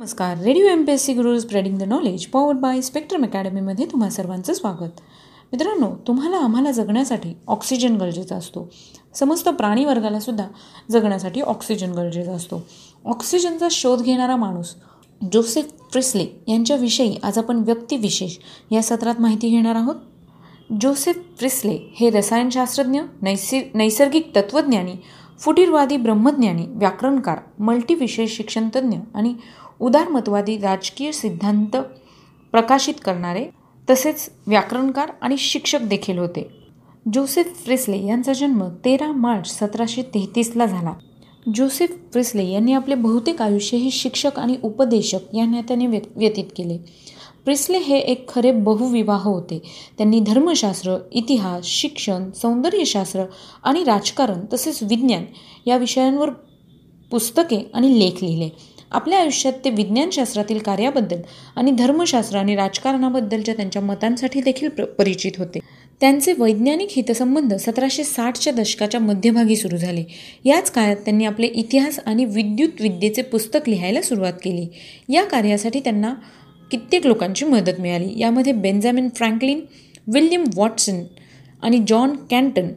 नमस्कार. Radio M P S C Guru spreading the knowledge powered by Spectrum अकॅडमीमध्ये तुम्हा सर्वांचं स्वागत. मित्रांनो तुम्हाला आम्हाला जगण्यासाठी ऑक्सिजन गरजेचा असतो. समस्त प्राणीवर्गालासुद्धा जगण्यासाठी ऑक्सिजन गरजेचा असतो. ऑक्सिजनचा शोध घेणारा माणूस जोसेफ फ्रिस्ले यांच्याविषयी आज आपण व्यक्तिविशेष या सत्रात माहिती घेणार आहोत. जोसेफ फ्रिस्ले हे रसायनशास्त्रज्ञ नैसि नैसर्गिक तत्त्वज्ञानी फुटीरवादी ब्रह्मज्ञानी व्याकरणकार मल्टीविशेष शिक्षणतज्ञ आणि उदारमतवादी राजकीय सिद्धांत प्रकाशित करणारे तसेच व्याकरणकार आणि शिक्षक देखील होते. जोसेफ फ्रिस्ले यांचा जन्म तेरा मार्च सतराशे तेहतीसला झाला. जोसेफ फ्रिस्ले यांनी आपले बहुतेक आयुष्य हे शिक्षक आणि उपदेशक या नात्याने व्यतीत केले. प्रिस्ले हे एक खरे बहुविवाह होते. त्यांनी धर्मशास्त्र इतिहास शिक्षण सौंदर्यशास्त्र आणि राजकारण तसेच विज्ञान या विषयांवर पुस्तके आणि लेख लिहिले. आपल्या आयुष्यात ते विज्ञानशास्त्रातील कार्याबद्दल आणि धर्मशास्त्र आणि राजकारणाबद्दलच्या त्यांच्या मतांसाठी देखील प्र परिचित होते. त्यांचे वैज्ञानिक हितसंबंध सतराशे साठच्या दशकाच्या मध्यभागी सुरू झाले. याच काळात त्यांनी आपले इतिहास आणि विद्युत विद्येचे पुस्तक लिहायला सुरुवात केली. या कार्यासाठी त्यांना कित्येक लोकांची मदत मिळाली. यामध्ये बेंजामिन फ्रँकलिन विल्यम वॉटसन आणि जॉन कॅन्टन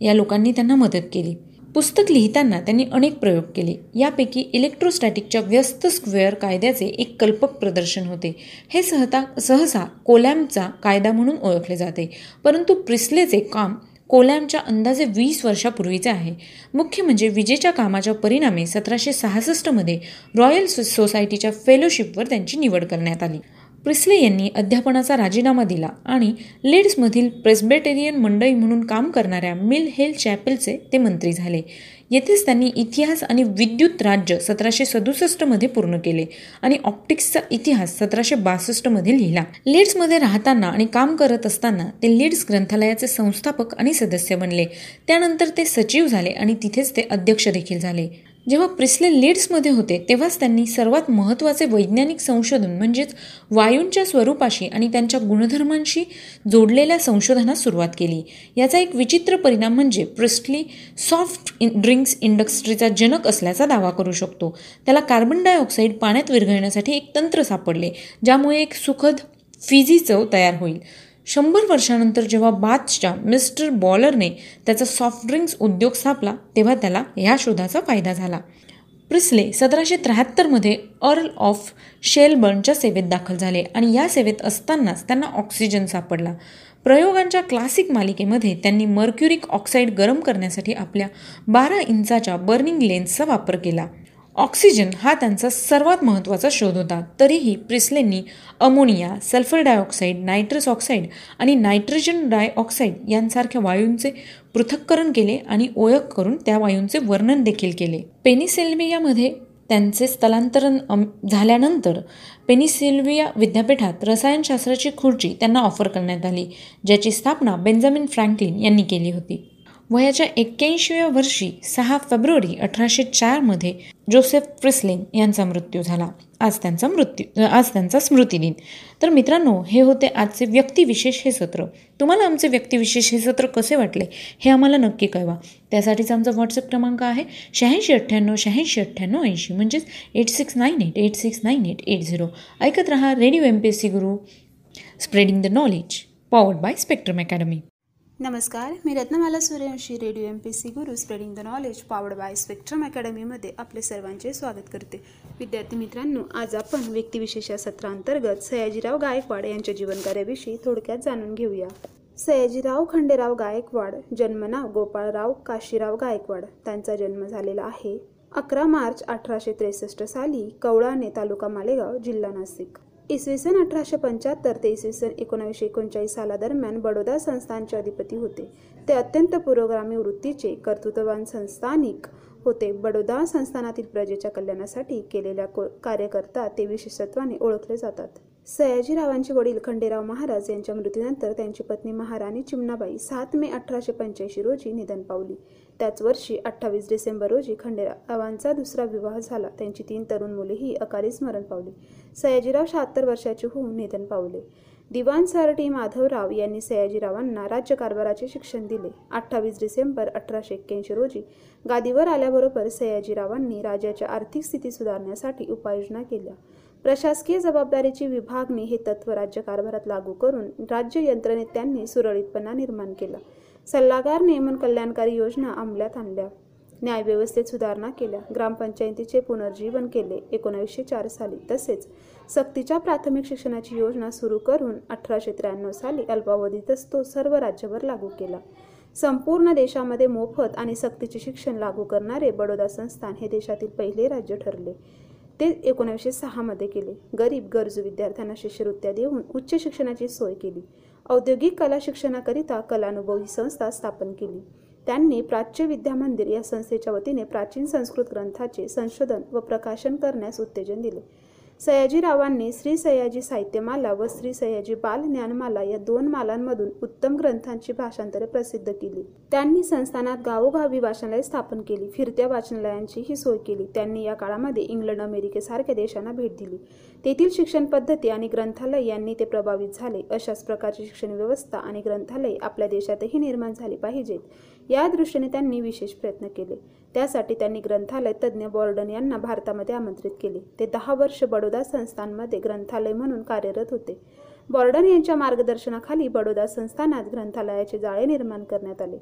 या लोकांनी त्यांना मदत केली. पुस्तक लिहिताना त्यांनी अनेक प्रयोग केले. यापैकी इलेक्ट्रोस्टॅटिकच्या व्यस्त स्क्वेअर कायद्याचे एक कल्पक प्रदर्शन होते. हे सहता सहसा कोलॅमचा कायदा म्हणून ओळखले जाते. परंतु प्रिस्लेचे काम कोलॅमच्या अंदाजे वीस वर्षापूर्वीचे आहे. मुख्य म्हणजे विजेच्या कामाच्या परिणामे सतराशे सहासष्टमध्ये रॉयल सोसायटीच्या फेलोशिपवर त्यांची निवड करण्यात आली. प्रिस्ले यांनी अध्यापनाचा राजीनामा दिला आणि लीड्समधील प्रेस्बेटेरियन मंडळी म्हणून काम करणाऱ्या मिल हेल चॅपेलचे ते मंत्री झाले. येथेच त्यांनी इतिहास आणि विद्युत राज्य सतराशे सदुसष्टमध्ये पूर्ण केले आणि ऑप्टिक्सचा इतिहास सतराशे बासष्टमध्ये लिहिला. लीड्समध्ये राहताना आणि काम करत असताना ते लीड्स ग्रंथालयाचे संस्थापक आणि सदस्य बनले. त्यानंतर ते सचिव झाले आणि तिथेच ते अध्यक्ष देखील झाले. जेव्हा प्रिस्ले लीड्समध्ये होते तेव्हाच त्यांनी सर्वात महत्त्वाचे वैज्ञानिक संशोधन म्हणजेच वायूंच्या स्वरूपाशी आणि त्यांच्या गुणधर्मांशी जोडलेल्या संशोधनास सुरुवात केली. याचा एक विचित्र परिणाम म्हणजे प्रिस्टली सॉफ्ट ड्रिंक्स इंडस्ट्रीचा जनक असल्याचा दावा करू शकतो. त्याला कार्बन डायऑक्साईड पाण्यात विरघळण्यासाठी एक तंत्र सापडले ज्यामुळे एक सुखद फिझी चव तयार होईल. शंभर वर्षानंतर जेव्हा बाथच्या मिस्टर बॉलरने त्याचा सॉफ्ट ड्रिंक्स उद्योग स्थापला तेव्हा त्याला ह्या शोधाचा फायदा झाला. प्रिस्ले सतराशे त्र्याहत्तरमध्ये अर्ल ऑफ शेलबर्नच्या सेवेत दाखल झाले आणि या सेवेत असतानाच त्यांना ऑक्सिजन सापडला. प्रयोगांच्या क्लासिक मालिकेमध्ये त्यांनी मर्क्युरिक ऑक्साईड गरम करण्यासाठी आपल्या बारा इंचाच्या बर्निंग लेन्सचा वापर केला. ऑक्सिजन हा त्यांचा सर्वात महत्त्वाचा शोध होता. तरीही प्रिस्लेंनी ammonia sulphur dioxide nitrous oxide आणि नायट्रोजन डायऑक्साईड यांसारख्या वायूंचे पृथक्करण केले आणि ओळख करून त्या वायूंचे वर्णन देखील केले. पेनिसिल्वियामध्ये त्यांचे स्थलांतरण झाल्यानंतर पेनिसिल्विया विद्यापीठात रसायनशास्त्राची खुर्ची त्यांना ऑफर करण्यात आली ज्याची स्थापना बेंजामिन फ्रँकलिन यांनी केली होती. वयाच्या एक्क्याऐंशीव्या वर्षी सहा फेब्रुवारी अठराशे चारमध्ये जोसेफ फ्रिस्लिन यांचा मृत्यू झाला. आज त्यांचा मृत्यू आज त्यांचा स्मृतिदिन. तर मित्रांनो हे होते आजचे व्यक्तिविशेष हे सत्र. तुम्हाला आमचे व्यक्तिविशेष हे सत्र कसे वाटले हे आम्हाला नक्की कळवा. त्यासाठीच आमचा व्हॉट्सअप क्रमांक आहे शहाऐंशी अठ्ठ्याण्णव शहाऐंशी अठ्ठ्याण्णव ऐंशी. म्हणजेच eight six nine eight eight six nine eight eight zero. ऐकत रहा radio M P S C Guru spreading the knowledge powered by Spectrum Academy. नमस्कार मी Ratnamala Suryavanshi radio M P C Guru spreading the knowledge powered by Spectrum अकॅडमीमध्ये आपले सर्वांचे स्वागत करते. विद्यार्थी मित्रांनो आज आपण व्यक्तिविशेष या सत्रांतर्गत सयाजीराव गायकवाड यांच्या जीवनकार्याविषयी थोडक्यात जाणून घेऊया. सयाजीराव खंडेराव गायकवाड जन्मनाव गोपाळराव काशीराव गायकवाड. त्यांचा जन्म झालेला आहे अकरा मार्च अठराशे त्रेसष्ट साली कवळाने तालुका मालेगाव जिल्हा नाशिक. इसवी सन अठराशे पंच्याहत्तर ते इसवी सन एकोणावीसशे एकोणचाळीस सालादरम्यान बडोदा संस्थानचे अधिपती होते. ते अत्यंत पुरोगामी वृत्तीचे कर्तृत्ववान संस्थानिक होते. बडोदा संस्थानातील प्रजेच्या कल्याणासाठी केलेल्या को कार्यकर्ता ते विशेषत्वाने ओळखले जातात. सयाजीरावांचे वडील खंडेराव महाराज यांच्या मृत्यूनंतर त्यांची पत्नी महाराणी चिमणाबाई सात मे अठराशे पंच्याऐंशी रोजी निधन पावली. त्याच वर्षी अठ्ठावीस डिसेंबर रोजी खंडेरावांचा दुसरा विवाह झाला. त्यांची तीन तरुण मुलेही अकाली स्मरण पावली. सयाजीराव शहात्तर वर्षाचे होऊन निधन पावले. दिवाण सारटी माधवराव यांनी सयाजीरावांना राज्यकारभाराचे शिक्षण दिले. अठ्ठावीस डिसेंबर अठराशे एक्क्याऐंशी रोजी गादीवर आल्याबरोबर सयाजीरावांनी राज्याच्या आर्थिक स्थिती सुधारण्यासाठी उपाययोजना केल्या. प्रशासकीय जबाबदारीची विभागणी हे तत्व राज्यकारभारात लागू करून राज्य यंत्रणेत त्यांनी सुरळीतपणा निर्माण केला. सल्लागार नियमन कल्याणकारी योजना अंमलात आणल्या. न्यायव्यवस्थेत सुधारणा केल्या. ग्रामपंचायतीचे पुनर्जीवन केले एकोणावीसशे चार साली. तसेच सक्तीच्या प्राथमिक शिक्षणाची योजना सुरू करून अठराशे त्र्याण्णव साली अल्पावधीतच तो सर्व राज्यभर लागू केला. संपूर्ण देशामध्ये मोफत आणि सक्तीचे शिक्षण लागू करणारे बडोदा संस्थान हे देशातील पहिले राज्य ठरले. ते एकोणीसशे सहामध्ये केले. गरीब गरजू विद्यार्थ्यांना शिष्यवृत्त्या देऊन उच्च शिक्षणाची सोय केली. औद्योगिक कला शिक्षणाकरिता कलानुभव ही संस्था स्थापन केली. त्यांनी प्राच्य विद्या मंदिर या संस्थेच्या वतीने प्राचीन संस्कृत ग्रंथाचे संशोधन व प्रकाशन करण्यास उत्तेजन दिले. सयाजीरावांनी श्री सयाजी साहित्यमाला व श्री सयाजी बाल ज्ञानमाला या दोन मालांमधून उत्तम ग्रंथांची भाषांतरे प्रसिद्ध केली. त्यांनी संस्थानात गावोगावी वाचनालय स्थापन केली. फिरत्या वाचनालयांची ही सोय केली. त्यांनी या काळामध्ये इंग्लंड अमेरिकेसारख्या देशांना भेट दिली. तेथील शिक्षण पद्धती आणि ग्रंथालय यांनी ते प्रभावित झाले. अशाच प्रकारची शिक्षण व्यवस्था आणि ग्रंथालय आपल्या देशातही निर्माण झाली पाहिजेत. या दृष्टीने त्यांनी विशेष प्रयत्न केले. त्यासाठी त्यांनी ग्रंथालय तज्ज्ञ बॉर्डन यांना भारतामध्ये आमंत्रित केले. ते दहा वर्ष बडोदा संस्थानमध्ये ग्रंथालय म्हणून कार्यरत होते. बॉर्डन यांच्या मार्गदर्शनाखाली बडोदा संस्थानात ग्रंथालयाचे जाळे निर्माण करण्यात आले.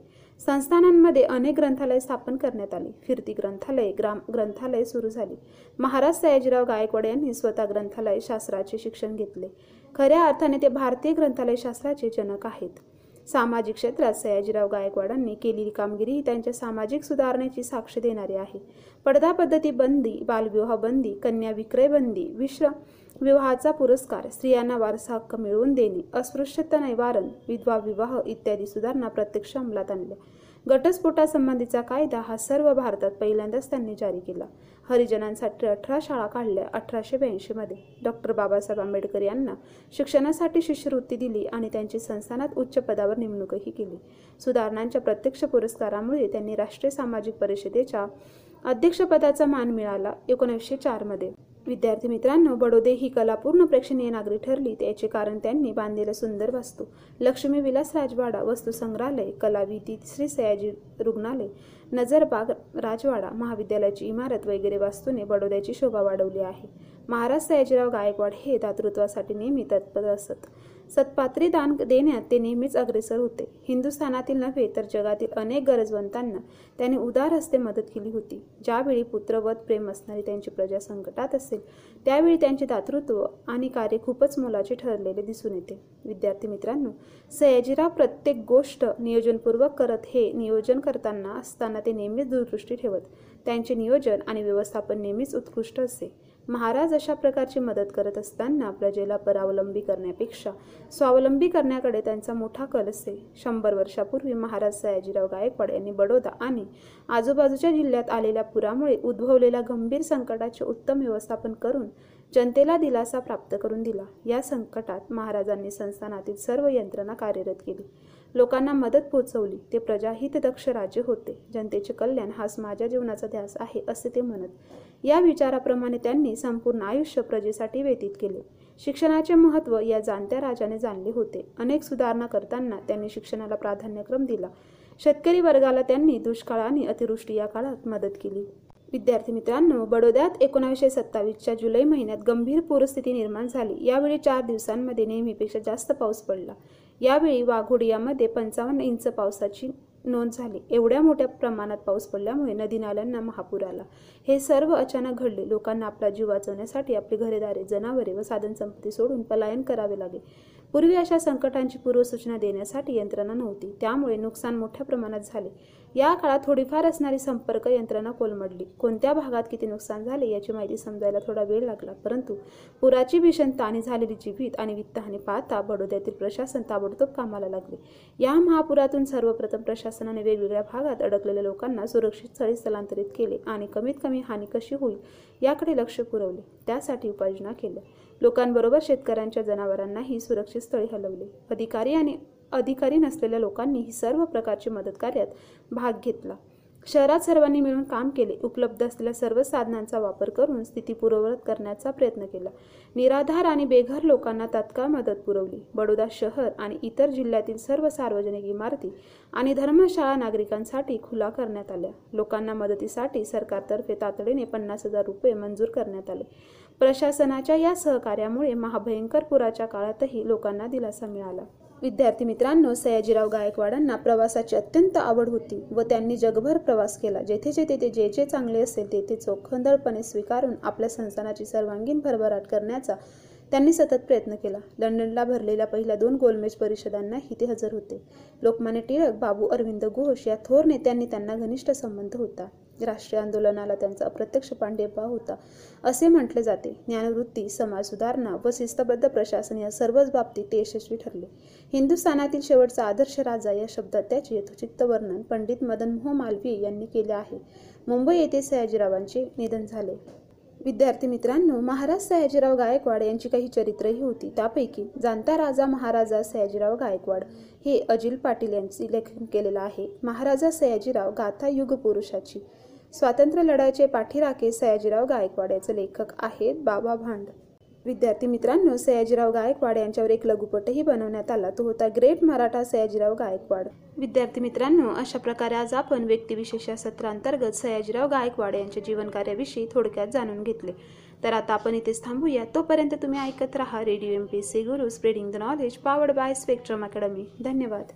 संस्थानांमध्ये अनेक ग्रंथालय स्थापन करण्यात आली. फिरती ग्रंथालय ग्राम ग्रंथालय सुरू झाली. महाराज सयाजीराव गायकवाड यांनी स्वतः ग्रंथालय शास्त्राचे शिक्षण घेतले. खऱ्या अर्थाने ते भारतीय ग्रंथालय शास्त्राचे जनक आहेत. सामाजिक क्षेत्रात सयाजीराव गायकवाडांनी केलेली कामगिरी ही त्यांच्या सामाजिक सुधारणेची साक्ष देणारी आहे. पडदा पद्धती बंदी बालविवाह बंदी कन्या विक्रय बंदी विश्व विवाहाचा पुरस्कार स्त्रियांना वारसा हक्क मिळवून देणे अस्पृश्यता निवारण विधवा विवाह इत्यादी सुधारणा प्रत्यक्ष अंमलात आणल्या. घटस्फोटासंबंधीचा कायदा हा सर्व भारतात पहिल्यांदाच त्यांनी जारी केला. हरिजनांसाठी अठरा शाळा काढल्या अठराशे ब्याऐंशीमध्ये डॉक्टर बाबासाहेब आंबेडकर यांना शिक्षणासाठी शिष्यवृत्ती दिली आणि त्यांची संस्थानात उच्च पदावर नेमणूकही केली. सुधारणांच्या प्रत्यक्ष पुरस्कारामुळे त्यांनी राष्ट्रीय सामाजिक परिषदेच्या अध्यक्षपदाचा मान मिळाला एकोणीसशे चारमध्ये विद्यार्थी मित्रांनो बडोदे ही कलापूर्ण प्रेक्षणीय नागरी ठरली. त्याचे कारण त्यांनी बांधलेलं सुंदर वास्तू. लक्ष्मी विलास राजवाडा वस्तू संग्रहालय कलाविधी श्री सयाजी रुग्णालय नजरबाग राजवाडा महाविद्यालयाची इमारत वगैरे वास्तूने बडोद्याची शोभा वाढवली आहे. महाराज सयाजीराव गायकवाड हे दातृत्वासाठी नेहमी तत्पर असत. सत्पात्री दान देण्यात ते नेहमीच अग्रेसर होते. हिंदुस्थानातील नव्हे तर जगातील अनेक गरजवंतांना त्याने उदार हस्ते मदत केली होती. ज्यावेळी पुत्रवत प्रेम असणारी त्यांची प्रजा संकटात असेल त्यावेळी त्यांचे दातृत्व आणि कार्य खूपच मोलाचे ठरलेले दिसून येते. विद्यार्थी मित्रांनो सयाजीराव प्रत्येक गोष्ट नियोजनपूर्वक करत हे नियोजन करताना असताना ते नेहमीच दूरदृष्टी ठेवत त्यांचे नियोजन आणि व्यवस्थापन नेहमीच उत्कृष्ट असे. महाराज अशा प्रकारची मदत करत असताना प्रजेला परावलंबी करण्यापेक्षा स्वावलंबी करण्याकडे त्यांचा मोठा कल असे. शंभर वर्षापूर्वी महाराज सयाजीराव गायकवाड यांनी बडोदा आणि आजूबाजूच्या जिल्ह्यात आलेल्या पुरामुळे उद्भवलेल्या गंभीर संकटाचे उत्तम व्यवस्थापन करून जनतेला दिलासा प्राप्त करून दिला. या संकटात महाराजांनी संस्थानातील सर्व यंत्रणा कार्यरत केली. लोकांना मदत पोचवली ते प्रजाहित दक्ष राजे होते. जनतेचे कल्याण हाच माझ्या जीवनाचा ध्यास आहे असे ते म्हणत या विचाराप्रमाणे त्यांनी संपूर्ण आयुष्य प्रजेसाठी व्यतीत केले. शिक्षणाचे महत्त्व या जाणत्या राजाने जाणले होते. अनेक सुधारणा करताना त्यांनी शिक्षणाला प्राधान्यक्रम दिला. शेतकरी वर्गाला त्यांनी दुष्काळ आणि अतिवृष्टी या काळात मदत केली. विद्यार्थी मित्रांनो बडोद्यात एकोणावीसशे सत्तावीसच्या जुलै महिन्यात गंभीर पूरस्थिती निर्माण झाली. यावेळी चार दिवसांमध्ये नेहमीपेक्षा जास्त पाऊस पडला. यावेळी वाघोडियामध्ये पंचावन्न इंच पावसाची नोंद झाली. एवढ्या मोठ्या प्रमाणात पाऊस पडल्यामुळे नदी नाल्यांना महापूर आला. हे सर्व अचानक घडले. लोकांना आपला जीव वाचवण्यासाठी आपली घरेदारे जनावरे व साधनसंपत्ती सोडून पलायन करावे लागले पूर्वी अशा संकटांची पूर्वसूचना देण्यासाठी यंत्रणा नव्हती. त्यामुळे नुकसान मोठ्या प्रमाणात झाले. या काळात थोडीफार असणारी संपर्क यंत्रणा कोलमडली. कोणत्या भागात किती नुकसान झाले याची माहिती समजायला थोडा वेळ लागला. परंतु पुराची भीषणता आणि झालेली जीवित आणि वित्तहानी पाहता बडोद्यातील प्रशासन ताबडतोब कामाला लागले. या महापुरातून सर्वप्रथम प्रशासनाने वेगवेगळ्या भागात अडकलेल्या लोकांना सुरक्षित स्थळी स्थलांतरित केले आणि कमीत कमी हानी कशी होईल याकडे लक्ष पुरवले. त्यासाठी उपाययोजना केल्या. लोकांबरोबर शेतकऱ्यांच्या जनावरांनाही सुरक्षित स्थळी हलवले. अधिकारी आणि अधिकारी नसलेल्या लोकांनी ही सर्व प्रकारची मदत कार्यात भाग घेतला. शहरात सर्वांनी मिळून काम केले. उपलब्ध असलेल्या सर्व साधनांचा वापर करून स्थिती पूर्ववत करण्याचा प्रयत्न केला. निराधार आणि बेघर लोकांना तात्काळ मदत पुरवली. बडोदा शहर आणि इतर जिल्ह्यातील सर्व सार्वजनिक इमारती आणि धर्मशाळा नागरिकांसाठी खुला करण्यात आल्या. लोकांना मदतीसाठी सरकारतर्फे तातडीने पन्नास हजार रुपये मंजूर करण्यात आले. प्रशासनाच्या या सहकार्यामुळे महाभयंकर पुराच्या काळातही लोकांना दिलासा मिळाला. विद्यार्थी मित्रांनो सयाजीराव गायकवाडांना प्रवासाची अत्यंत आवड होती व त्यांनी जगभर प्रवास केला. जेथे जेथे ते जे जे चांगले असेल तेथे चोखंदळपणे स्वीकारून आपल्या संस्थानाची सर्वांगीण भरभराट करण्याचा त्यांनी सतत प्रयत्न केला. लंडनला भरलेल्या पहिल्या दोन गोलमेज परिषदांनाही ते हजर होते. लोकमान्य टिळक बाबू अरविंद घोष या थोर नेत्यांनी त्यांना घनिष्ठ संबंध होता. राष्ट्रीय आंदोलनाला त्यांचा अप्रत्यक्ष पांडेपा होता. असे म्हटले जाते. ज्ञानवृत्ती समाज सुधारणा व शिस्तबद्ध प्रशासन या सर्वच बाबतीत ते यशस्वी ठरले. हिंदुस्थानातील शेवटचा आदर्श राजा या शब्दात त्याचे यथोचित्त वर्णन पंडित मदन मोह मालवीय यांनी केले आहे. मुंबई येथे सयाजीरावांचे निधन झाले. विद्यार्थी मित्रांनो महाराज सयाजीराव गायकवाड यांची काही चरित्रही होती. त्यापैकी जाणता राजा महाराजा सयाजीराव गायकवाड हे अजिल पाटील यांचे लेखन केलेलं आहे. महाराजा सयाजीराव गाथा युगपुरुषाची. स्वातंत्र्य लढाईचे पाठीराखे सयाजीराव गायकवाड याचे लेखक आहेत बाबा भांड. विद्यार्थी मित्रांनो सयाजीराव गायकवाड यांच्यावर एक लघुपटही बनवण्यात आला. तो होता ग्रेट मराठा सयाजीराव गायकवाड. विद्यार्थी मित्रांनो अशा प्रकारे आज आपण व्यक्तिविशेष या सत्रांतर्गत सयाजीराव गायकवाड यांच्या जीवनकार्याविषयी थोडक्यात जाणून घेतले. तर आता आपण इथेच थांबूया. तोपर्यंत तुम्ही ऐकत राहा radio M P C Guru spreading the knowledge powered by Spectrum Academy धन्यवाद.